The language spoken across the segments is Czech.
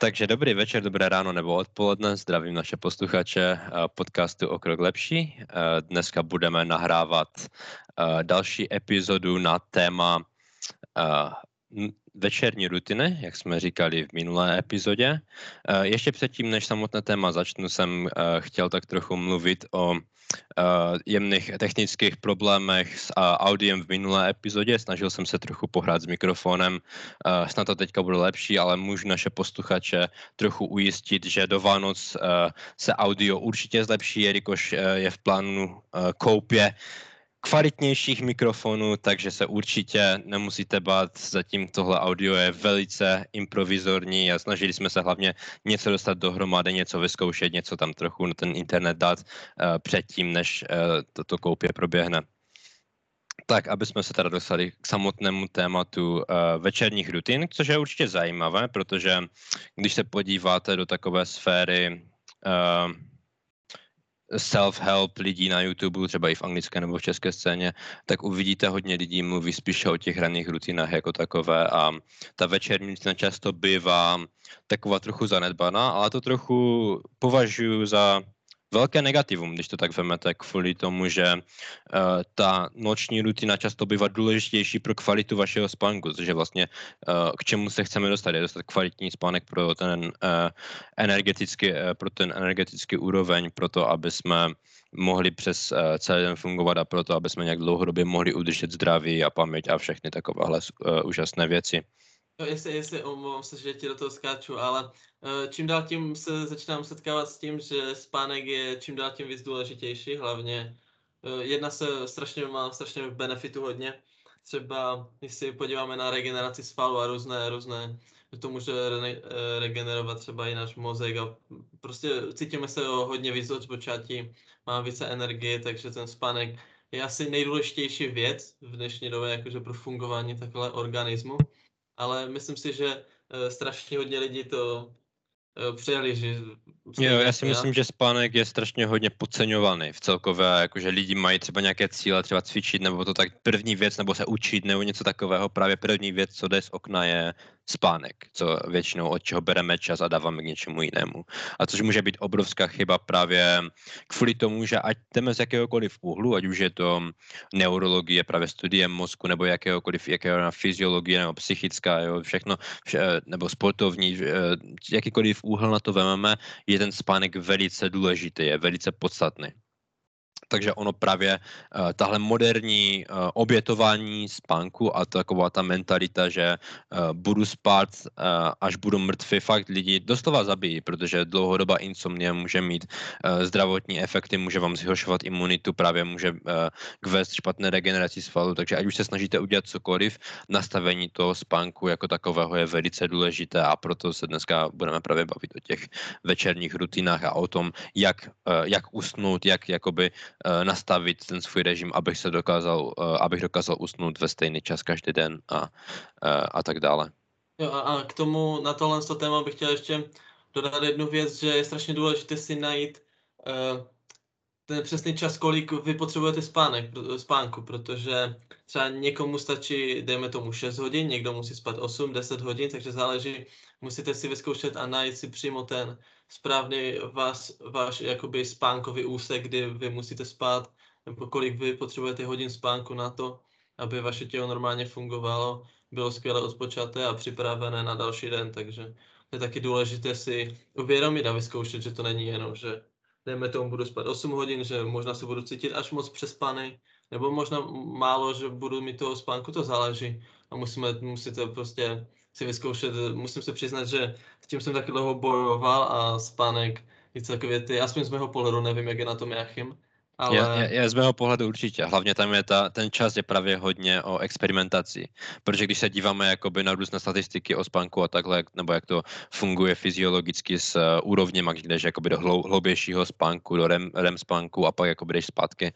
Takže dobrý večer, dobré ráno nebo odpoledne. Zdravím naše posluchače eh, podcastu O krok lepší. Eh, dneska budeme nahrávat eh, další epizodu na téma večerní rutiny, jak jsme říkali v minulé epizodě. Ještě předtím, než samotné téma začnu, jsem chtěl tak trochu mluvit o jemných technických problémech s uh, audiem v minulé epizodě. Snažil jsem se trochu pohrát s mikrofonem. Uh, snad to teďka bude lepší, ale můžu naše posluchače trochu ujistit, že do Vánoc se audio určitě zlepší, jelikož je v plánu koupě kvalitnějších mikrofonů, takže se určitě nemusíte bát, zatím tohle audio je velice improvizorní a snažili jsme se hlavně něco dostat dohromady, něco vyzkoušet, něco tam trochu na ten internet dát uh, předtím, než uh, toto koupě proběhne. Tak, aby jsme se teda dostali k samotnému tématu uh, večerních rutin, což je určitě zajímavé, protože když se podíváte do takové sféry uh, self-help lidí na YouTube, třeba i v anglické nebo v české scéně, tak uvidíte hodně lidí mluví spíše o těch hraných rutinách jako takové a ta večerní rutina často bývá taková trochu zanedbaná, ale to trochu považuji za velké negativum, když to tak vemete, kvůli tomu, že uh, ta noční rutina často bývá důležitější pro kvalitu vašeho spánku, což je vlastně uh, k čemu se chceme dostat, je dostat kvalitní spánek pro ten uh, energetický, uh, pro ten energetický úroveň, pro to, aby jsme mohli přes uh, celý den fungovat a proto, aby jsme nějak dlouhodobě mohli udržet zdraví a paměť a všechny takovéhle uh, úžasné věci. No, jestli, jestli omlouvám se, že ti do toho skáču, ale Eh, čím dál tím se začínám setkávat s tím, že spánek je čím dál tím víc důležitější, hlavně eh, jedna se strašně má strašně benefitu hodně. Třeba když si podíváme na regeneraci svalů a různé, různé, to může re, eh, regenerovat třeba i náš mozek a prostě cítíme se o hodně víc od máme více energie, takže ten spánek je asi nejdůležitější věc v dnešní době jakože pro fungování takhle organismu, ale myslím si, že strašně hodně lidí to Eh, přijeli, že... Jo, já si myslím, že spánek je strašně hodně podceňovaný v celkové, jakože lidi mají třeba nějaké cíle, třeba cvičit, nebo to tak první věc, nebo se učit, nebo něco takového. Právě první věc, co jde z okna, je spánek, co většinou od čeho bereme čas a dáváme k něčemu jinému. A což může být obrovská chyba právě kvůli tomu, že ať jdeme z jakéhokoliv úhlu, ať už je to neurologie, právě studie mozku, nebo jakéhokoliv, jakéhokoliv fyziologie, nebo psychická, jo, všechno, vše, nebo sportovní, eh, jakýkoliv úhel na to vememe, je ten spánek velice důležitý, je velice podstatný takže ono právě uh, tahle moderní uh, obětování spánku a taková ta mentalita, že uh, budu spát, uh, až budu mrtvý, fakt lidi doslova zabijí, protože dlouhodobá insomnie může mít uh, zdravotní efekty, může vám zhoršovat imunitu, právě může uh, kvést špatné regeneraci svalů, takže ať už se snažíte udělat cokoliv, nastavení toho spánku jako takového je velice důležité a proto se dneska budeme právě bavit o těch večerních rutinách a o tom, jak, jak usnout, jak jakoby nastavit ten svůj režim, abych se dokázal, uh, abych dokázal usnout ve stejný čas každý den a, uh, a tak dále. Jo a, a k tomu, na tohle téma bych chtěl ještě dodat jednu věc, že je strašně důležité si najít uh, ten přesný čas, kolik vy potřebujete spánek, spánku, protože třeba někomu stačí, dejme tomu 6 hodin, někdo musí spát 8, 10 hodin, takže záleží, musíte si vyzkoušet a najít si přímo ten správný vás, váš jakoby spánkový úsek, kdy vy musíte spát, nebo kolik vy potřebujete hodin spánku na to, aby vaše tělo normálně fungovalo, bylo skvěle odpočaté a připravené na další den, takže je taky důležité si uvědomit a vyzkoušet, že to není jenom, že dejme tomu, budu spát 8 hodin, že možná se budu cítit až moc přespaný, nebo možná málo, že budu mít toho spánku, to záleží. A musíme, musíte prostě si vyzkoušet, musím se přiznat, že s tím jsem taky dlouho bojoval a spánek i celkově ty, aspoň z mého pohledu, nevím, jak je na tom Jachim, ale... Já, já, já z mého pohledu určitě. Hlavně tam je ta, ten čas je právě hodně o experimentaci. Protože když se díváme jakoby na různé statistiky o spánku a takhle, nebo jak to funguje fyziologicky s uh, úrovněm, když jdeš jakoby do hlou, hloubějšího spánku, do REM, REM spánku a pak jakoby jdeš zpátky,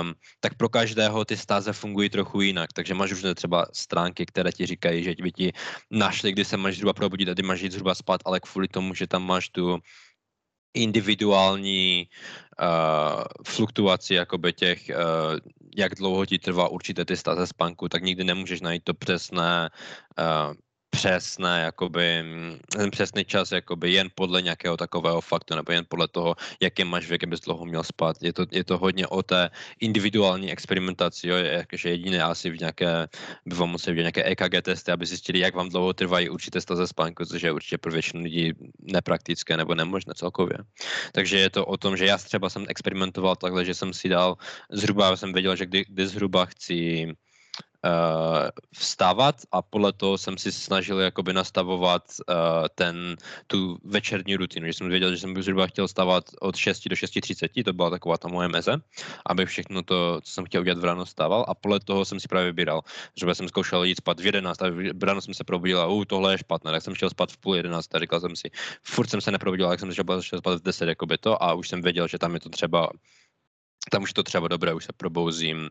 um, tak pro každého ty stáze fungují trochu jinak. Takže máš už třeba stránky, které ti říkají, že by ti našli, kdy se máš zhruba probudit a kdy máš jít zhruba spát, ale kvůli tomu, že tam máš tu individuální uh, fluktuaci jakoby těch, uh, jak dlouho ti trvá určité ty stáze spánku, tak nikdy nemůžeš najít to přesné uh, přesné, jakoby, ten přesný čas jakoby jen podle nějakého takového faktu, nebo jen podle toho, jaký máš věk, abys dlouho měl spát. Je to, je to hodně o té individuální experimentaci, jo, jakože jediné asi v nějaké, by vám museli vidět nějaké EKG testy, aby zjistili, jak vám dlouho trvají určité staze spánku, což je určitě pro většinu lidí nepraktické nebo nemožné celkově. Takže je to o tom, že já třeba jsem experimentoval takhle, že jsem si dal, zhruba jsem věděl, že kdy, kdy zhruba chci vstávat a podle toho jsem si snažil jakoby nastavovat uh, ten, tu večerní rutinu, že jsem věděl, že jsem zhruba chtěl stávat od 6 do 6.30, to byla taková ta moje meze, aby všechno to, co jsem chtěl udělat v ráno, stával a podle toho jsem si právě vybíral. Že jsem zkoušel jít spát v 11 a v ráno jsem se probudil a uh, tohle je špatné, tak jsem chtěl spát v půl 11 a říkal jsem si, furt jsem se neprobudil, tak jsem začal spát v 10 jakoby to. A už jsem věděl, že tam je to třeba tam už je to třeba dobré, už se probouzím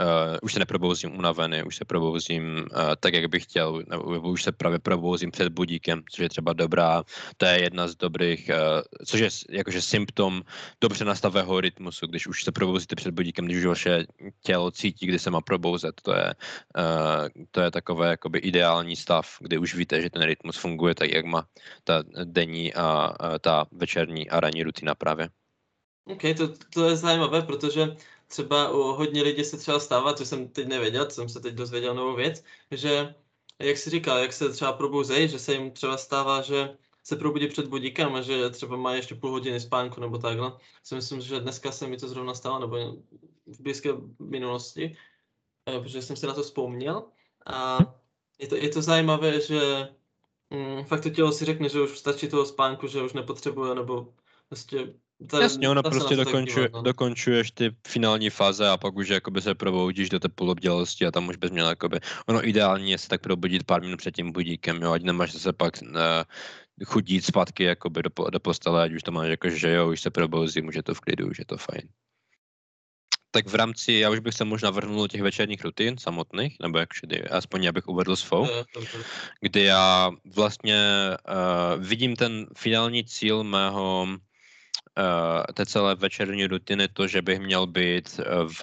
Uh, už se neprobouzím unavený, už se probouzím uh, tak, jak bych chtěl, nebo už se právě probouzím před budíkem, což je třeba dobrá, to je jedna z dobrých, uh, což je jakože symptom dobře nastavého rytmusu, když už se probouzíte před budíkem, když už vaše tělo cítí, kdy se má probouzet, to je, uh, to je takové jakoby ideální stav, kdy už víte, že ten rytmus funguje tak, jak má ta denní a uh, ta večerní a ranní rutina právě. OK, to, to je zajímavé, protože třeba u hodně lidí se třeba stává, co jsem teď nevěděl, co jsem se teď dozvěděl novou věc, že jak si říkal, jak se třeba probouzejí, že se jim třeba stává, že se probudí před budíkem a že třeba má ještě půl hodiny spánku nebo takhle. Si myslím, že dneska se mi to zrovna stalo, nebo v blízké minulosti, eh, protože jsem si na to vzpomněl. A je to, je to zajímavé, že mm, fakt to tělo si řekne, že už stačí toho spánku, že už nepotřebuje, nebo prostě ta, Jasně, ono prostě dokončuje, no. dokončuješ ty finální fáze a pak už jakoby se proboudíš do té polobdělosti a tam už bys měl jakoby, ono ideální je se tak probudit pár minut před tím budíkem, jo, ať nemáš se pak uh, chudit zpátky jakoby do, do postele, ať už to máš jako, že jo, už se probouzí, může to v klidu, už je to fajn. Tak v rámci, já už bych se možná vrhnul do těch večerních rutin samotných, nebo jak všudy, aspoň abych uvedl svou, kdy já vlastně uh, vidím ten finální cíl mého té celé večerní rutiny to, že bych měl být eh, v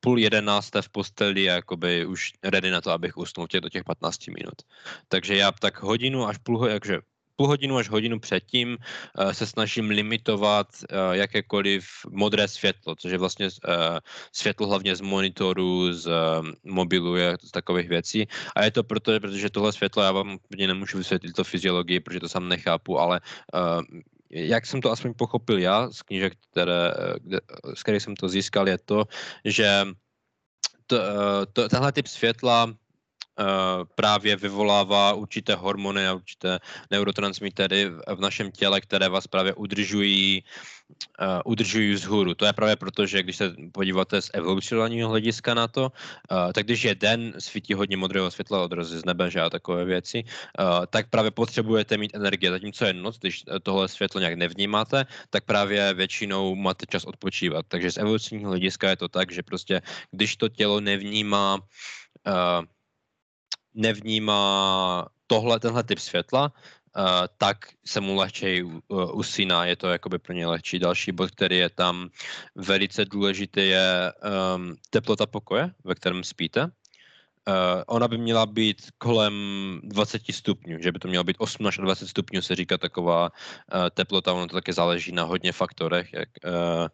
půl jedenácté v posteli jakoby už ready na to, abych usnul těch do těch 15 minut. Takže já tak hodinu až půl, jakže půl hodinu až hodinu předtím se snažím limitovat jakékoliv modré světlo, což je vlastně světlo hlavně z monitoru, z mobilu, z takových věcí. A je to proto, protože tohle světlo, já vám nemůžu vysvětlit to fyziologii, protože to sám nechápu, ale jak jsem to aspoň pochopil já z knížek, které, kde, z kterých jsem to získal, je to, že to, to, tenhle typ světla právě vyvolává určité hormony a určité neurotransmitery v našem těle, které vás právě udržují uh, udržují vzhůru. To je právě proto, že když se podíváte z evolucionálního hlediska na to, uh, tak když je den, svítí hodně modrého světla, odrazy z nebe, že a takové věci, tak právě potřebujete mít energie. Zatímco je noc, když tohle světlo nějak nevnímáte, tak právě většinou máte čas odpočívat. Takže z evolučního hlediska je to tak, že prostě když to tělo nevnímá nevnímá tohle, tenhle typ světla, uh, tak se mu lehčej uh, usíná, je to jakoby pro ně lehčí. Další bod, který je tam velice důležitý, je um, teplota pokoje, ve kterém spíte. Uh, ona by měla být kolem 20 stupňů, že by to mělo být 8 až 20 stupňů, se říká taková uh, teplota, ono to také záleží na hodně faktorech, jak uh,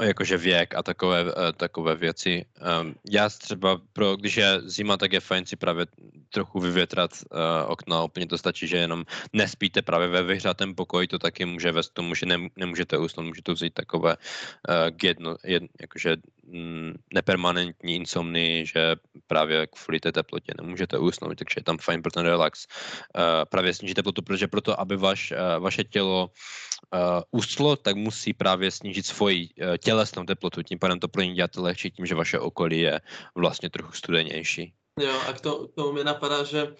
jakože věk a takové, eh, takové věci. Um, já třeba, pro, když je zima, tak je fajn si právě trochu vyvětrat uh, okna. Úplně to stačí, že jenom nespíte právě ve vyhřátém pokoji, to taky může vést k tomu, že ne, nemůžete usnout, můžete vzít takové uh, jedno, jed, jakože nepermanentní insomny, že právě kvůli té teplotě nemůžete usnout, takže je tam fajn pro ten relax. Uh, právě snížit teplotu, protože proto, aby vaš, uh, vaše tělo uh, uslo, tak musí právě snížit svoji tělesnou teplotu, tím pádem to pro ně děláte lehčí tím, že vaše okolí je vlastně trochu studenější. Jo, a k, to, k tomu mi napadá, že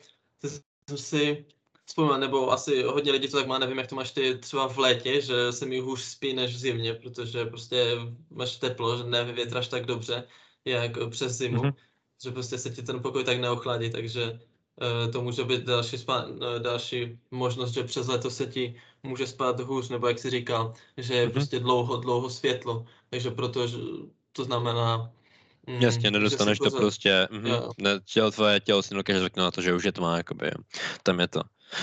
jsem si vzpomněl, nebo asi hodně lidí to tak má, nevím, jak to máš ty třeba v létě, že se mi hůř spí než v zimě, protože prostě máš teplo, že nevyvětraš tak dobře, jak přes zimu, mm-hmm. že prostě se ti ten pokoj tak neochladí, takže uh, to může být další, spá- uh, další možnost, že přes leto se ti může spát hůř, nebo jak jsi říkal, že je mm-hmm. prostě dlouho, dlouho světlo, takže proto to znamená, Mm, Jasně, nedostaneš to prostě, mm, ne, tělo, tvoje tělo si nedokáže zvyknout na to, že už je tma, jakoby, tam je to.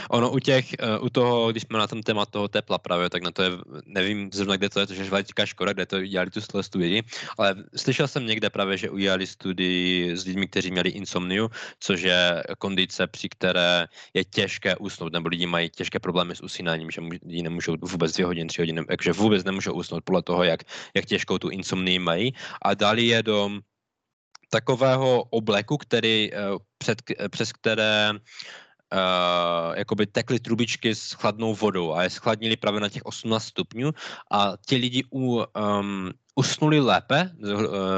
Ono u těch, uh, u toho, když jsme na tom téma toho tepla právě, tak na to je, nevím zrovna, kde to je, to je žvalická škoda, kde to dělali tu studii, ale slyšel jsem někde právě, že udělali studii s lidmi, kteří měli insomniu, což je kondice, při které je těžké usnout, nebo lidi mají těžké problémy s usínáním, že lidi nemůžou vůbec dvě hodiny, tři hodiny, takže vůbec nemůžou usnout podle toho, jak, jak těžkou tu insomnii mají. A dali je do takového obleku, který, eh, před, přes které uh, jakoby tekly trubičky s chladnou vodou a je schladnili právě na těch 18 stupňů a ti lidi u, um, usnuli lépe uh,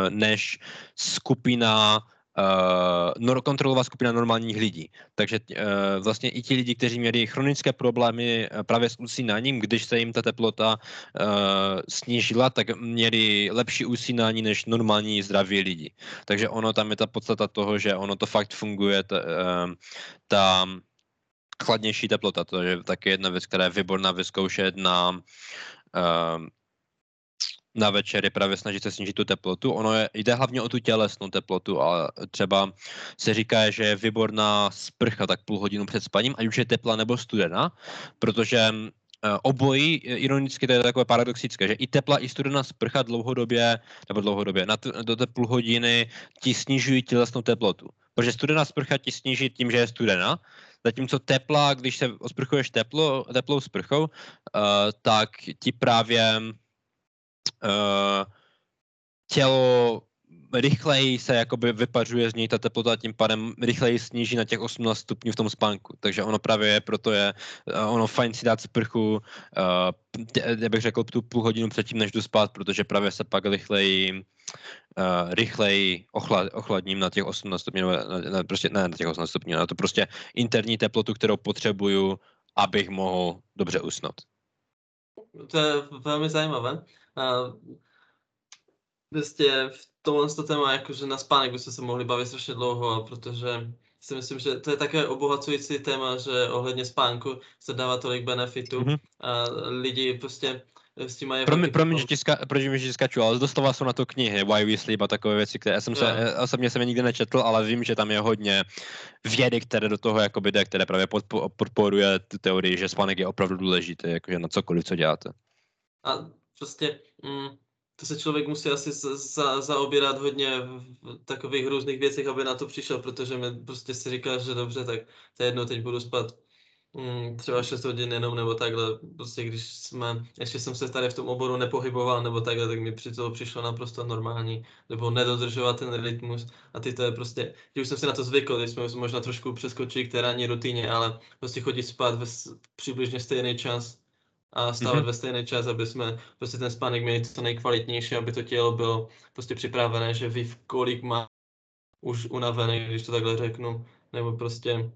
než skupina uh, kontrolová skupina normálních lidí. Takže uh, vlastně i ti lidi, kteří měli chronické problémy uh, právě s usínáním, když se jim ta teplota uh, snížila, tak měli lepší usínání než normální zdraví lidi. Takže ono tam je ta podstata toho, že ono to fakt funguje, ta, uh, ta chladnější teplota, to je taky jedna věc, která je výborná vyzkoušet na uh, na večery právě snažit se snížit tu teplotu. Ono je, jde hlavně o tu tělesnou teplotu a třeba se říká, že je výborná sprcha tak půl hodinu před spaním, ať už je tepla nebo studená, protože uh, obojí, ironicky to je takové paradoxické, že i tepla, i studená sprcha dlouhodobě, nebo dlouhodobě, na t- do té půl hodiny ti snižují tělesnou teplotu. Protože studená sprcha ti sníží tím, že je studená, zatímco tepla, když se osprchuješ teplo, teplou sprchou, uh, tak ti právě uh, tělo rychleji se jakoby vypařuje z něj ta teplota, tím pádem rychleji sníží na těch 18 stupňů v tom spánku. Takže ono právě je, proto je uh, ono fajn si dát sprchu, uh, já bych řekl tu půl hodinu předtím, než jdu spát, protože právě se pak rychleji uh, rychleji ochlad, ochladním na těch 18 stupňů, na, na, prostě, ne na těch 18 stupňů, na to prostě interní teplotu, kterou potřebuju, abych mohl dobře usnout. To je velmi zajímavé. Uh, prostě v tomhle to téma, jakože na spánek bychom se mohli bavit strašně dlouho, protože si myslím, že to je také obohacující téma, že ohledně spánku se dává tolik benefitů mm-hmm. a lidi prostě s tím mají... Promiň, promiň, že ti ska, promiň, že ti skaču, ale dostala jsou na to knihy, Why We Sleep a takové věci, které já jsem se, yeah. osobně jsem je nikdy nečetl, ale vím, že tam je hodně vědy, které do toho jakoby jde, které právě podporuje tu teorii, že spánek je opravdu důležitý, jakože na cokoliv, co děláte. A prostě mm, to se člověk musí asi za, zaobírat hodně v takových různých věcech, aby na to přišel, protože mi prostě si říká, že dobře, tak to je jedno, teď budu spát mm, třeba 6 hodin jenom nebo takhle, prostě když jsme, ještě jsem se tady v tom oboru nepohyboval nebo takhle, tak mi při toho přišlo naprosto normální, nebo nedodržovat ten rytmus. A ty to je prostě, že už jsem si na to zvykl, když jsme možná trošku přeskočili k té ranní rutině, ale prostě chodit spát ve přibližně stejný čas a stávat mm-hmm. ve stejný čas, aby jsme prostě ten spánek měli co nejkvalitnější, aby to tělo bylo prostě připravené, že ví, kolik má už unavený, když to takhle řeknu, nebo prostě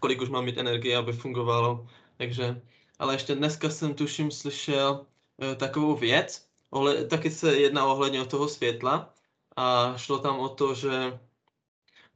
kolik už mám mít energie, aby fungovalo. Takže, ale ještě dneska jsem tuším slyšel e, takovou věc, ohle, taky se jedná ohledně o toho světla a šlo tam o to, že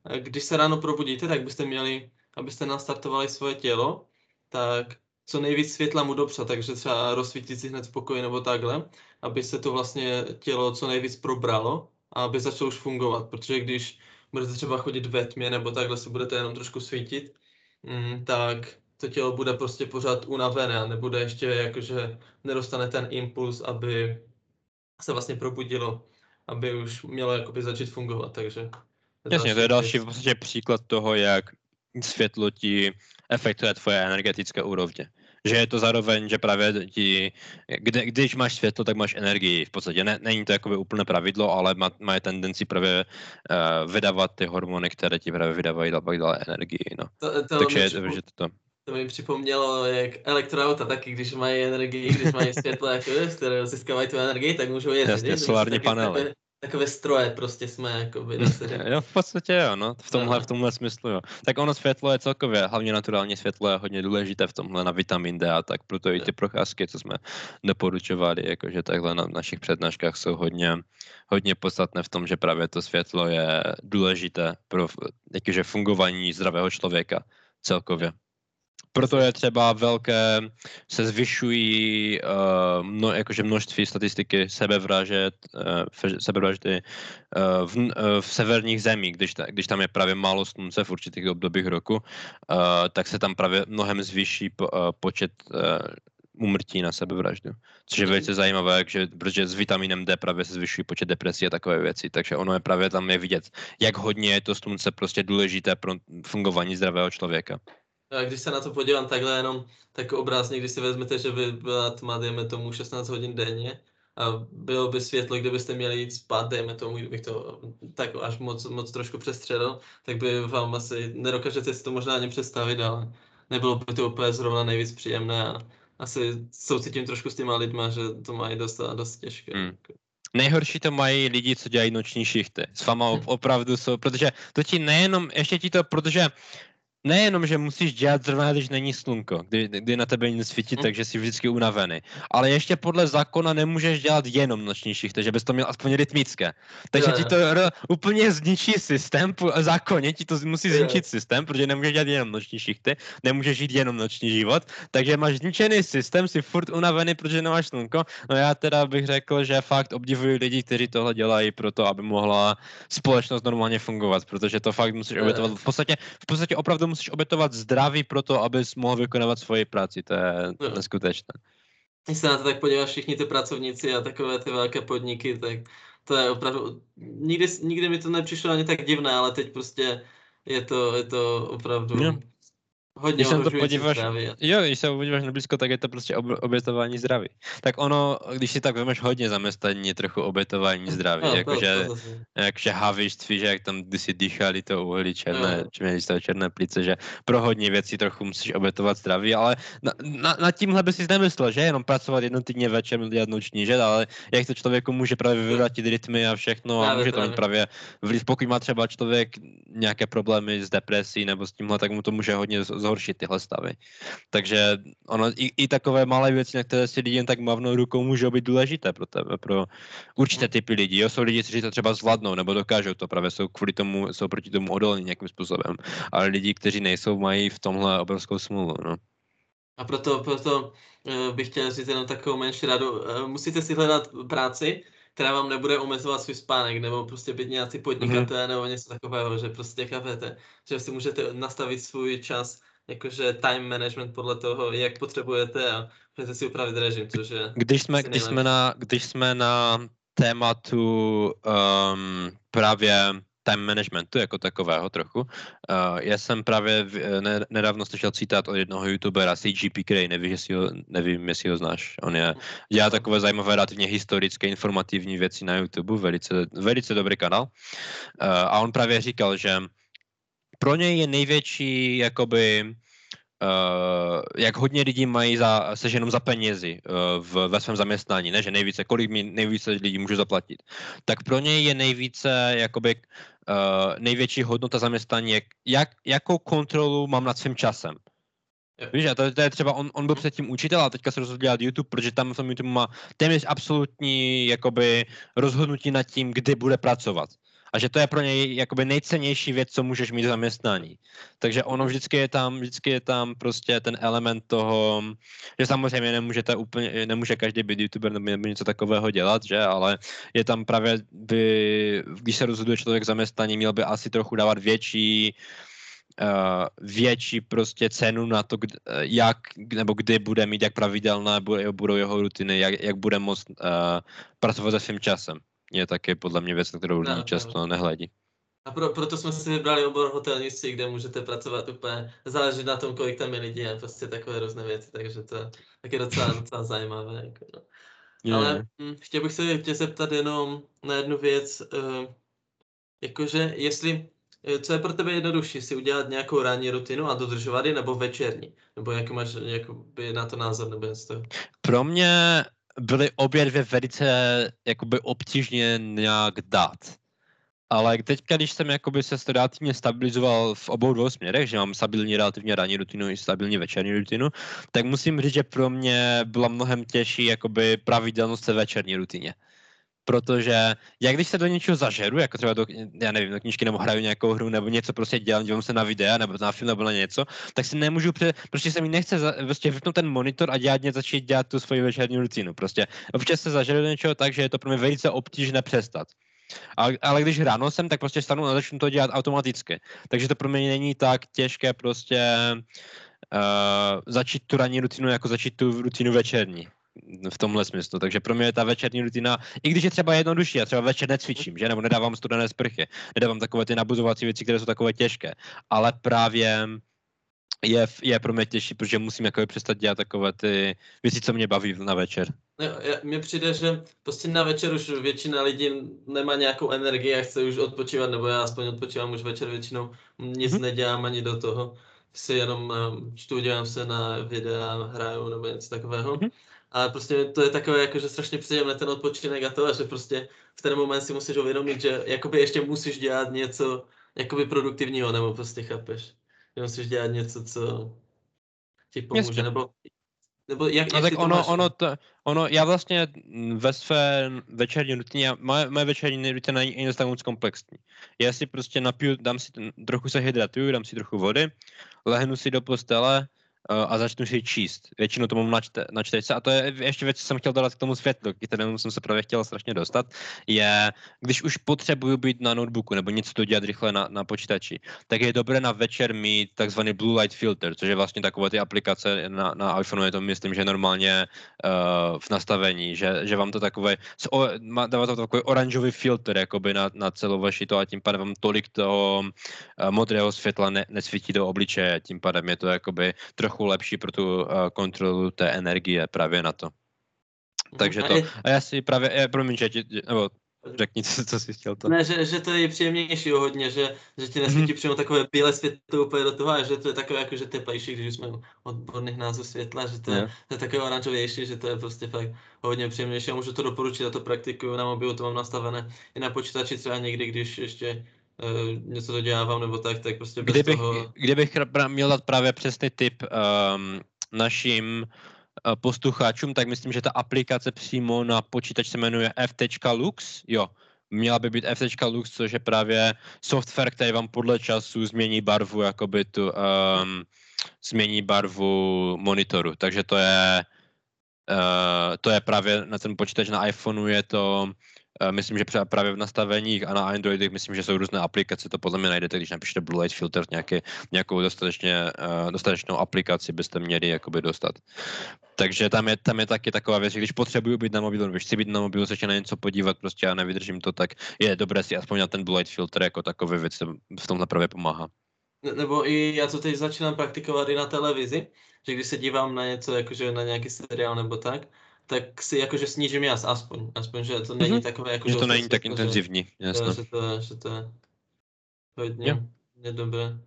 eh, když se ráno probudíte, tak byste měli, abyste nastartovali svoje tělo, tak co nejvíc světla mu dopřát, takže třeba rozsvítit si hned v pokoji nebo takhle, aby se to vlastně tělo co nejvíc probralo a aby začalo už fungovat, protože když budete třeba chodit ve tmě nebo takhle si budete jenom trošku svítit, mm, tak to tělo bude prostě pořád unavené a nebude ještě jakože nedostane ten impuls, aby se vlastně probudilo, aby už mělo jakoby začít fungovat, takže... Jasně, to je další v podstatě příklad toho, jak světlo ti efektuje tvoje energetické úrovně že je to zároveň, že právě ti, kde, když máš světlo, tak máš energii. V podstatě ne, není to jakoby úplné pravidlo, ale má, má tendenci právě uh, vydávat ty hormony, které ti právě vydávají pak dále energii. No. To, to Takže je, že to, to mi připomnělo, jak elektroauta taky, když mají energii, když mají světlo, jako, z kterého získávají tu energii, tak můžou jezdit. Jasně, solární panely takové stroje prostě jsme jako by Jo, v podstatě jo, no, v tomhle, v tomhle smyslu jo. Tak ono světlo je celkově, hlavně naturální světlo je hodně důležité v tomhle na vitamin D a tak proto i ty procházky, co jsme doporučovali, jakože takhle na našich přednáškách jsou hodně, hodně podstatné v tom, že právě to světlo je důležité pro jakože fungování zdravého člověka celkově. Proto je třeba velké, se zvyšují uh, mno, jakože množství statistiky sebevražet, uh, sebevraždy uh, v, uh, v severních zemích, když, ta, když tam je právě málo slunce v určitých obdobích roku, uh, tak se tam právě mnohem zvýší po, uh, počet uh, umrtí na sebevraždu. Což je velice zajímavé, že, protože s vitaminem D právě se zvyšují počet depresí a takové věci, takže ono je právě tam je vidět, jak hodně je to slunce prostě důležité pro fungování zdravého člověka. Když se na to podívám takhle jenom tak obrazně, když si vezmete, že by byla tma, dejme tomu 16 hodin denně, a bylo by světlo, kdybyste měli jít spát, dejme tomu, kdybych to tak až moc, moc trošku přestředl, tak by vám asi, nedokážete si to možná ani představit, ale nebylo by to úplně zrovna nejvíc příjemné a asi soucitím trošku s těma lidma, že to mají dost, dost těžké. Hmm. Nejhorší to mají lidi, co dělají noční šichty. S váma opravdu jsou, protože to ti nejenom, ještě ti to, protože nejenom, že musíš dělat zrovna, když není slunko, kdy, kdy na tebe nic svítí, mm. takže jsi vždycky unavený. Ale ještě podle zákona nemůžeš dělat jenom noční šichty, že bys to měl aspoň rytmické. Takže ti to r- úplně zničí systém, po zákoně ti to musí zničit systém, protože nemůžeš dělat jenom noční šichty, nemůžeš žít jenom noční život, takže máš zničený systém, jsi furt unavený, protože nemáš slunko. No já teda bych řekl, že fakt obdivuji lidi, kteří tohle dělají pro to, aby mohla společnost normálně fungovat, protože to fakt musíš obětovat. V podstatě, v podstatě opravdu musíš obětovat zdraví pro to, abys mohl vykonávat svoji práci. To je no. neskutečné. Když se na to tak podíváš, všichni ty pracovníci a takové ty velké podniky, tak to je opravdu, nikdy, nikdy mi to nepřišlo ani tak divné, ale teď prostě je to, je to opravdu... No. Hodně když se to podíváš, zdraví. jo, když se podíváš na blízko, tak je to prostě ob, obětování zdraví. Tak ono, když si tak vemeš hodně zaměstnaní, je trochu obětování zdraví. No, jakože, jakože havištví, že jak tam si dýchali to uhlí černé, no. měli to černé plice, že pro hodně věcí trochu musíš obětovat zdraví, ale na, na, na tímhle by si nemyslel, že jenom pracovat jednou týdně večer, dělat noční, že, ale jak to člověku může právě vyvrátit rytmy a všechno a může to mít právě vliv, pokud má třeba člověk nějaké problémy s depresí nebo s tímhle, tak mu to může hodně zhoršit tyhle stavy. Takže ono, i, i takové malé věci, na které si lidi jen tak mavnou rukou, můžou být důležité pro tebe, pro určité hmm. typy lidí. Jo? Jsou lidi, kteří to třeba zvládnou nebo dokážou to, právě jsou kvůli tomu, jsou proti tomu odolní nějakým způsobem. Ale lidi, kteří nejsou, mají v tomhle obrovskou smůlu. No. A proto, proto uh, bych chtěl říct jenom takovou menší radu. Uh, musíte si hledat práci, která vám nebude omezovat svůj spánek, nebo prostě být nějací podnikatelé, mm-hmm. nebo něco takového, že prostě chápete, že si můžete nastavit svůj čas jakože time management podle toho, jak potřebujete a můžete si upravit režim, což je... Když jsme, když jsme, na, když jsme na tématu um, právě time managementu jako takového trochu. Uh, já jsem právě v, ne, nedávno slyšel citát od jednoho youtubera CGP Cray, nevím, jestli ho, nevím, jestli ho znáš. On je, dělá takové zajímavé, relativně historické, informativní věci na YouTube, velice, velice dobrý kanál. Uh, a on právě říkal, že pro něj je největší jakoby Uh, jak hodně lidí mají za, seženou za penězi uh, v, ve svém zaměstnání, ne, že nejvíce, kolik mi nejvíce lidí můžu zaplatit, tak pro něj je nejvíce, jakoby, uh, největší hodnota zaměstnání, jak, jak, jakou kontrolu mám nad svým časem. Víš, a to, to je třeba, on, on byl předtím učitel a teďka se rozhodl dělat YouTube, protože tam v tom YouTube má téměř absolutní jakoby, rozhodnutí nad tím, kdy bude pracovat a že to je pro něj jakoby nejcennější věc, co můžeš mít v zaměstnání. Takže ono vždycky je tam, vždycky je tam prostě ten element toho, že samozřejmě nemůžete úplně, nemůže každý být youtuber nebo něco takového dělat, že, ale je tam právě, by, když se rozhoduje člověk zaměstnání, měl by asi trochu dávat větší, Uh, větší prostě cenu na to, kdy, jak nebo kdy bude mít, jak pravidelné budou jeho rutiny, jak, jak bude moct uh, pracovat se svým časem je také podle mě věc, na kterou lidi často nehledí. A pro, proto jsme si vybrali obor hotelnictví, kde můžete pracovat úplně, záleží na tom, kolik tam je lidí a prostě takové různé věci, takže to je taky docela, docela zajímavé. Jako no. Je. Ale hm, chtěl bych se tě zeptat jenom na jednu věc, uh, jakože jestli, eh, co je pro tebe jednodušší, si udělat nějakou ranní rutinu a dodržovat ji, nebo večerní? Nebo jaký máš jakoby, na to názor, nebo to? Pro mě byly obě dvě velice jakoby obtížně nějak dát. Ale teďka, když jsem jakoby se relativně stabilizoval v obou dvou směrech, že mám stabilní relativně ranní rutinu i stabilní večerní rutinu, tak musím říct, že pro mě byla mnohem těžší jakoby pravidelnost ve večerní rutině. Protože já když se do něčeho zažeru, jako třeba do, já nevím, do knížky nebo hraju nějakou hru nebo něco prostě dělám, dívám se na videa nebo na film nebo na něco, tak si nemůžu, pře, prostě se mi nechce za, prostě vypnout ten monitor a dělat něco, začít dělat tu svoji večerní rutinu. Prostě občas se zažeru do něčeho tak, že je to pro mě velice obtížné přestat. Ale, ale když ráno jsem, tak prostě stanu a začnu to dělat automaticky. Takže to pro mě není tak těžké prostě uh, začít tu ranní rutinu, jako začít tu rutinu večerní v tomhle smyslu. Takže pro mě je ta večerní rutina, i když je třeba jednodušší, já třeba večer necvičím, že, nebo nedávám studené sprchy, nedávám takové ty nabuzovací věci, které jsou takové těžké, ale právě je, je pro mě těžší, protože musím jako přestat dělat takové ty věci, co mě baví na večer. Mně přijde, že prostě na večer už většina lidí nemá nějakou energii a chce už odpočívat, nebo já aspoň odpočívám už večer většinou, nic mm-hmm. nedělám ani do toho, si jenom um, čtu, dělám se na videa, hraju nebo něco takového. Mm-hmm. A prostě to je takové jako, že strašně příjemné ten odpočinek a to, a že prostě v ten moment si musíš uvědomit, že jakoby ještě musíš dělat něco jakoby produktivního, nebo prostě chápeš, že musíš dělat něco, co ti pomůže, Jasně. nebo nebo jak, no jak tak ono, máš? ono, to, ono, já vlastně ve své večerní rutině, moje, moje večerní rutina není ani tak moc komplexní. Já si prostě napiju, dám si, trochu se hydratuju, dám si trochu vody, lehnu si do postele, a začnu si číst. Většinou to mám na, čte, na čtečce a to je ještě věc, co jsem chtěl dodat k tomu světlu, kterému jsem se právě chtěl strašně dostat, je, když už potřebuju být na notebooku nebo něco to dělat rychle na, na počítači, tak je dobré na večer mít takzvaný blue light filter, což je vlastně takové ty aplikace na, na iPhoneu, je to myslím, že normálně uh, v nastavení, že, že vám to takové, o, dává to takový oranžový filter jakoby na, na celou vaši to a tím pádem vám tolik toho uh, modrého světla ne, nesvítí do obličeje, tím pádem je to jakoby trochu trochu lepší pro tu uh, kontrolu té energie právě na to. Mhm. Takže to, a já si právě, já, promiň, že ti, nebo řekni, co, co jsi chtěl to. Ne, že, že to je příjemnější hodně, že, že ti nesvítí mm-hmm. přímo takové bílé světlo úplně do toho a že to je takové jako, že teplejší, když jsme odborných názvů světla, že to je, yeah. to je takové oranžovější, že to je prostě fakt hodně příjemnější a můžu to doporučit, a to praktikuju na mobilu, to mám nastavené i na počítači třeba někdy, když ještě něco dodělávám nebo tak, tak prostě bez kdybych, toho... Kdybych měl dát právě přesný tip um, našim uh, posluchačům, tak myslím, že ta aplikace přímo na počítač se jmenuje f.lux, jo, měla by být f.lux, což je právě software, který vám podle času změní barvu, jakoby tu, um, změní barvu monitoru, takže to je uh, to je právě na ten počítač na iPhoneu je to Myslím, že právě v nastaveních a na Androidech myslím, že jsou různé aplikace, to podle mě najdete, když napíšete Blue Light Filter, nějaké, nějakou dostatečně, uh, dostatečnou aplikaci byste měli jakoby dostat. Takže tam je, tam je taky taková věc, že když potřebuju být na mobilu, když chci být na mobilu, se na něco podívat, prostě a nevydržím to, tak je dobré si aspoň na ten Blue Light Filter jako takový věc v tomhle právě pomáhá. Nebo i já to teď začínám praktikovat i na televizi, že když se dívám na něco, jakože na nějaký seriál nebo tak, tak si jakože snížím jas aspoň, aspoň, že to není mm-hmm. takové jako... Že to není tak jako, intenzivní, že, jasno. Že to, že to je hodně, jo. hodně dobré.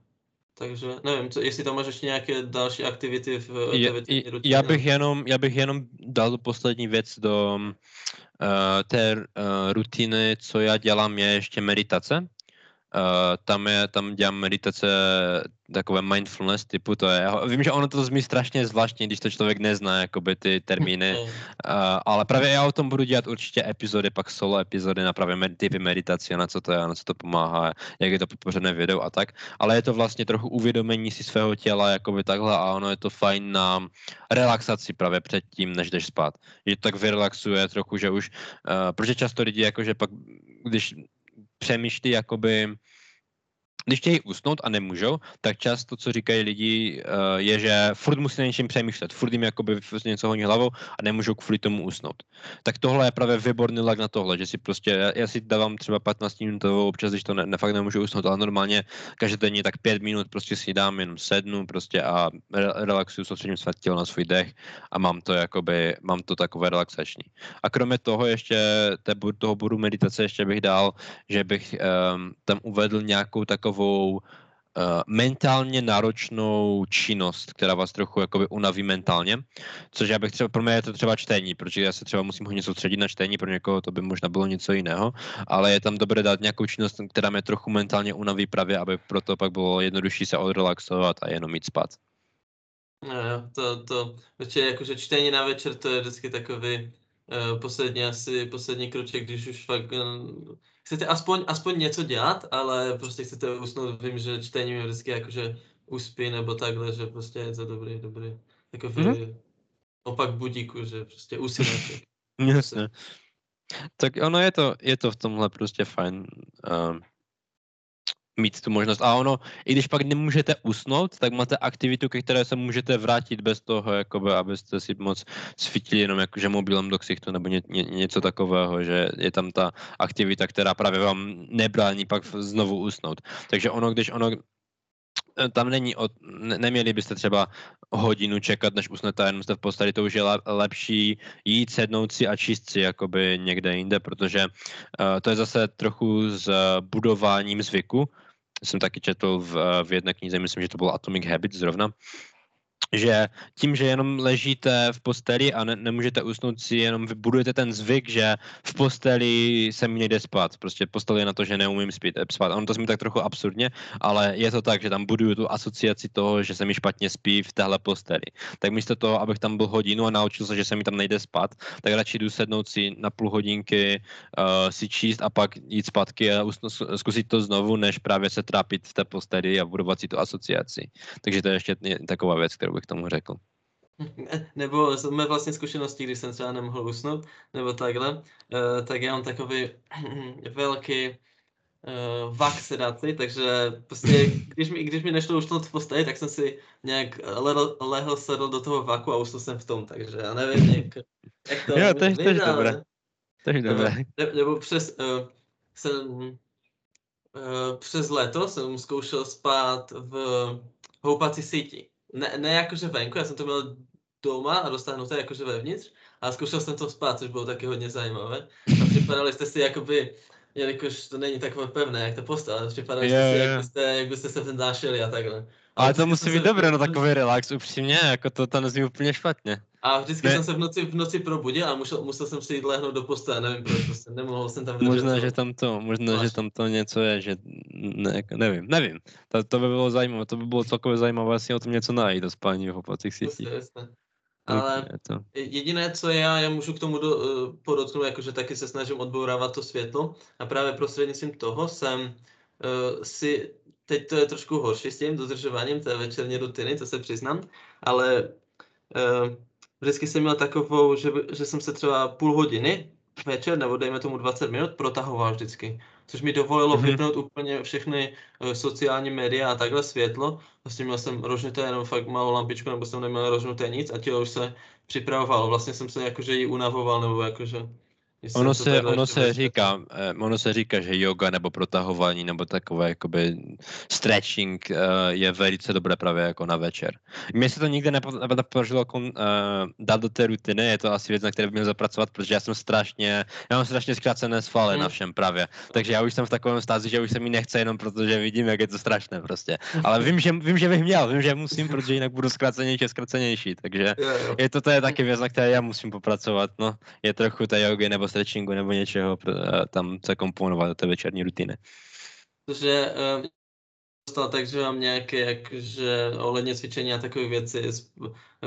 Takže nevím, co, jestli tam máš ještě nějaké další aktivity v je, rutině. Já bych, jenom, já bych jenom dal poslední věc do uh, té uh, rutiny, co já dělám, je ještě meditace. Uh, tam, je, tam dělám meditace takové mindfulness typu, to je, vím, že ono to zní strašně zvláštně, když to člověk nezná, jakoby ty termíny, uh, ale právě já o tom budu dělat určitě epizody, pak solo epizody na právě med, typy meditace, na co to je, na co to pomáhá, jak je to podpořené video a tak, ale je to vlastně trochu uvědomění si svého těla, jakoby takhle a ono je to fajn na relaxaci právě před tím, než jdeš spát. Že to tak vyrelaxuje trochu, že už, uh, protože často lidi jakože pak, když přemýšlí jakoby když chtějí usnout a nemůžou, tak často, co říkají lidi, uh, je, že furt musí na něčem přemýšlet, furt jim jakoby něco honí hlavou a nemůžou kvůli tomu usnout. Tak tohle je právě výborný lag na tohle, že si prostě, já, si dávám třeba 15 minut, občas, když to ne, ne, fakt nemůžu usnout, ale normálně každý tak 5 minut prostě si dám, jenom sednu prostě a re, relaxuju, soustředím své tělo na svůj dech a mám to jakoby, mám to takové relaxační. A kromě toho ještě toho budu meditace ještě bych dal, že bych um, tam uvedl nějakou takovou takovou uh, mentálně náročnou činnost, která vás trochu jakoby unaví mentálně, což já bych třeba, pro mě je to třeba čtení, protože já se třeba musím hodně soustředit na čtení, pro někoho to by možná bylo něco jiného, ale je tam dobré dát nějakou činnost, která mě trochu mentálně unaví právě, aby proto pak bylo jednodušší se odrelaxovat a jenom mít spát. No, to, to, určitě jakože čtení na večer, to je vždycky takový, uh, poslední asi, poslední kroček, když už fakt uh, chcete aspoň, aspoň něco dělat, ale prostě chcete usnout, vím, že čtení je vždycky jakože uspí nebo takhle, že prostě je to dobrý, dobrý. Takový mm-hmm. opak budíku, že prostě usínete. Jasně. Tak ono je to, je to v tomhle prostě fajn. Uh, mít tu možnost. A ono, i když pak nemůžete usnout, tak máte aktivitu, ke které se můžete vrátit bez toho, jakoby, abyste si moc svítili jenom jakože mobilem do ksichtu nebo ně, ně, něco takového, že je tam ta aktivita, která právě vám nebrání pak znovu usnout. Takže ono, když ono eh, tam není, od, ne, neměli byste třeba hodinu čekat, než usnete, jenom jste v posteli, to už je lepší jít, sednout si a číst si jakoby někde jinde, protože uh, to je zase trochu s budováním zvyku, jsem taky četl v, v jedné knize, myslím, že to byl Atomic Habits zrovna, že tím, že jenom ležíte v posteli a ne, nemůžete usnout si, jenom vybudujete ten zvyk, že v posteli se mi nejde spát. Prostě postel je na to, že neumím spít, eh, spát. Ono to mi tak trochu absurdně, ale je to tak, že tam buduju tu asociaci toho, že se mi špatně spí v téhle posteli. Tak místo toho, abych tam byl hodinu a naučil se, že se mi tam nejde spát, tak radši jdu sednout si na půl hodinky, uh, si číst a pak jít zpátky a usno, zkusit to znovu, než právě se trápit v té posteli a budovat si tu asociaci. Takže to je ještě taková věc, kterou bych tomu řekl. Nebo jsme vlastně zkušenosti, když jsem třeba nemohl usnout, nebo takhle, uh, tak já mám takový velký uh, vak sedaci, takže prostě, když mi, když mi nešlo usnout v posteli, tak jsem si nějak lehl, lehl sedl do toho vaku a usnul jsem v tom, takže já nevím, jak, jak to... Jo, to je, to je dobré. To je dobré. Ne, nebo přes, uh, jsem, uh, přes léto jsem zkoušel spát v houpací síti ne, ne jakože venku, já jsem to měl doma a dostahnuté jakože vevnitř, a zkoušel jsem to spát, což bylo taky hodně zajímavé. A připadali jste si jakoby, jelikož to není takové pevné, jak to postel, ale připadali jste si, jak byste, jak byste se vznášeli a takhle. Ale to musí být dobré, no takový relax, upřímně, jako to, to nezní úplně špatně. A vždycky ne. jsem se v noci, v noci probudil a musel, musel jsem si jít lehnout do postele, nevím proč, prostě nemohl jsem tam Možná, že tam to, možná, že tam to něco je, že ne, jako nevím, nevím. To, to by bylo zajímavé, to by bylo celkově zajímavé si o tom něco najít, o spání v opacích sítích. Ale jediné, co já, já můžu k tomu do, uh, podotknout, jakože taky se snažím odbourávat to světlo a právě prostřednictvím toho jsem uh, si teď to je trošku horší s tím dodržováním té večerní rutiny, to se přiznám, ale uh, vždycky jsem měl takovou, že, že jsem se třeba půl hodiny večer, nebo dejme tomu 20 minut, protahoval vždycky. Což mi dovolilo mm-hmm. vypnout úplně všechny uh, sociální média a takhle světlo. Vlastně měl jsem rožnuté jenom fakt malou lampičku, nebo jsem neměl rožnuté nic a tělo už se připravovalo. Vlastně jsem se jakože ji unavoval, nebo jakože Ono se, ono se říká, eh, ono se říká, že yoga nebo protahování nebo takové jakoby stretching uh, je velice dobré právě jako na večer. Mně se to nikdy nepodařilo jako, uh, dát do té rutiny, je to asi věc, na které bych měl zapracovat, protože já jsem strašně, já mám strašně zkrácené svaly hmm. na všem právě. Takže já už jsem v takovém stázi, že už se mi nechce jenom protože vidím, jak je to strašné prostě. Ale vím, že, vím, že bych měl, vím, že musím, protože jinak budu zkrácenější a zkrácenější. Takže je to, to je taky věc, na které já musím popracovat. No. Je trochu té jogy nebo stretchingu nebo něčeho tam se komponovat do té večerní rutiny. Protože uh, dostal tak, že mám nějaké jakože ohledně cvičení a takové věci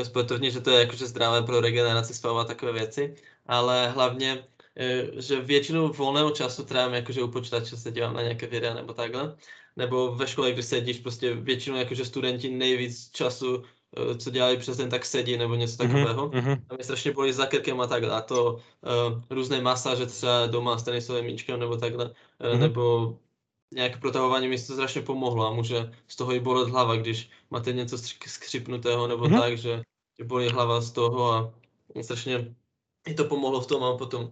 sportovní, že to je jakože zdravé pro regeneraci svalů a takové věci, ale hlavně, eh, že většinou volného času trávím jakože u počítače se dívám na nějaké videa nebo takhle, nebo ve škole, když sedíš, prostě většinou jakože studenti nejvíc času Eh, co dělají přes den, tak sedí nebo něco mhm, takového. Mm-hmm. A mě strašně bolí za krkem a takhle. A to uh, různé masáže třeba doma s tenisovým míčkem nebo takhle. Mm-hmm. nebo nějaké protahování mi to strašně pomohlo a může z toho i bolet hlava, když máte něco skřipnutého nebo mm-hmm. tak, že bolí hlava z toho a strašně i to pomohlo v tom a potom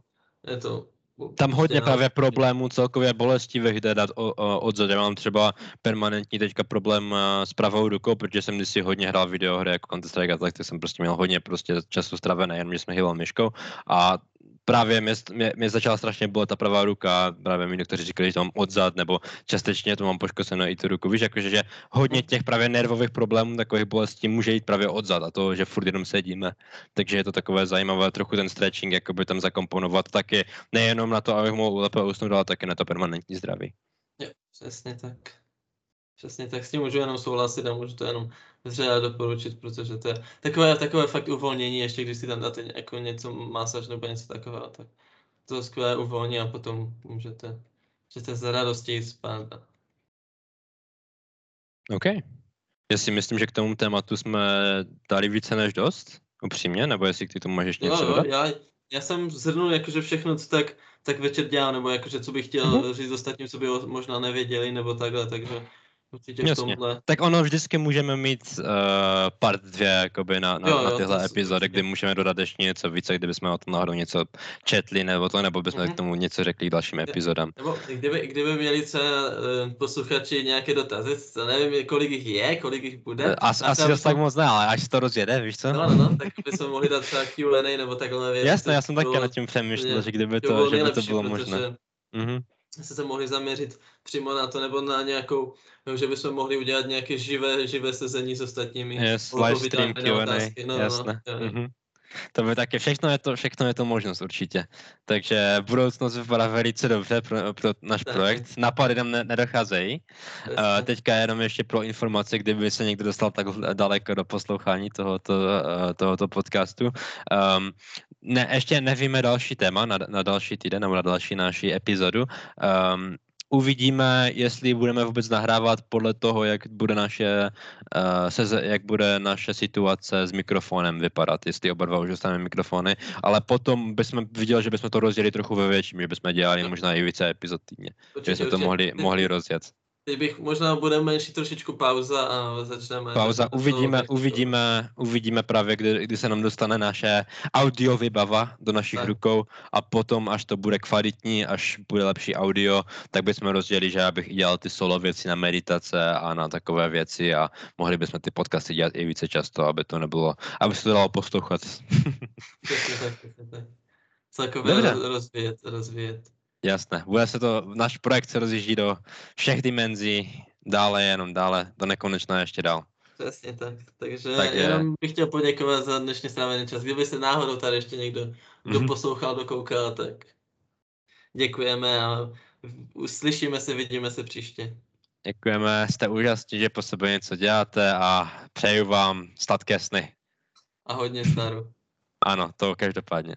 je to tam hodně právě problémů celkově bolestivých jde dát odzad. Já mám třeba permanentní teďka problém eh, s pravou rukou, protože jsem kdysi hodně hrál videohry jako Counter-Strike a tak, tak jsem prostě měl hodně prostě času stravené, jenom že jsme hýbal myškou a právě mě, mě, mě začala strašně bolet ta pravá ruka, právě mi někteří říkali, že to mám odzad, nebo částečně to mám poškozenou i tu ruku. Víš, jakože, že hodně těch právě nervových problémů, takových bolestí může jít právě odzad a to, že furt jenom sedíme. Takže je to takové zajímavé trochu ten stretching, jakoby tam zakomponovat taky nejenom na to, abych mohl lépe usnout, ale taky na to permanentní zdraví. Jo, přesně tak. Přesně, tak s tím můžu jenom souhlasit a můžu to jenom vřele doporučit, protože to je takové, takové fakt uvolnění, ještě když si tam dáte jako něco masáž nebo něco takového, tak to skvělé uvolní a potom můžete, můžete za radostí spát. OK. Já si myslím, že k tomu tématu jsme dali více než dost, upřímně, nebo jestli ty tomu máš něco dodat? Já, já jsem zhrnul jakože všechno, co tak, tak večer dělám, nebo jakože co bych chtěl mm-hmm. říct ostatním, co by možná nevěděli, nebo takhle, takže určitě Jasně. tomhle. Tak ono vždycky můžeme mít uh, part dvě jakoby na, na, jo, jo, na tyhle epizody, kdy můžeme dodat ještě něco více, kdybychom o tom náhodou něco četli nebo to, nebo bychom mm-hmm. k tomu něco řekli dalším epizodám. Nebo kdyby, kdyby měli se uh, posluchači nějaké dotazy, to nevím, kolik jich je, kolik jich bude. As, asi dost tak moc ne, ale až to rozjede, víš co? No, no, no tak bychom mohli dát třeba Q&A nebo takhle věc. Jasně, já jsem taky nad tím přemýšlel, že kdyby to, že by to bylo možné. Mm-hmm se se mohli zaměřit přímo na to, nebo na nějakou, no, že bychom mohli udělat nějaké živé, živé sezení s ostatními. Yes, live stream Q&A, no, jasné. No, mm-hmm. To by také, všechno je to, všechno je to možnost určitě. Takže budoucnost vypadá velice dobře pro, pro náš projekt. Napady nám ne, nedocházejí. Uh, teďka jenom ještě pro informace, kdyby se někdo dostal tak daleko do poslouchání tohoto, uh, tohoto podcastu. Um, ne, ještě nevíme další téma na, na další týden nebo na další naší epizodu. Um, uvidíme, jestli budeme vůbec nahrávat podle toho, jak bude naše, uh, se, jak bude naše situace s mikrofonem vypadat, jestli oba dva už dostaneme mikrofony, ale potom bychom viděli, že bychom to rozdělili trochu ve větším, že bychom dělali možná i více epizod týdně, že bychom to mohli, mohli rozjet. Kdybych možná bude menší trošičku pauza a začneme. Pauza, uvidíme, uvidíme, uvidíme právě, kdy, kdy se nám dostane naše audio vybava do našich tak. rukou a potom, až to bude kvalitní, až bude lepší audio, tak bychom rozdělili, že já bych dělal ty solo věci na meditace a na takové věci a mohli bychom ty podcasty dělat i více často, aby to nebylo, aby se to dalo poslouchat. Celkově rozvíjet, rozvíjet. Jasné, bude se to, náš projekt se rozjíždí do všech dimenzí, dále jenom dále, do nekonečna ještě dál. Přesně tak, takže tak jenom bych chtěl poděkovat za dnešní strávený čas. Kdyby se náhodou tady ještě někdo, kdo mm-hmm. poslouchal, dokoukal, tak děkujeme a uslyšíme se, vidíme se příště. Děkujeme, jste úžasní, že po sebe něco děláte a přeju vám sladké sny. A hodně staru. Ano, to každopádně.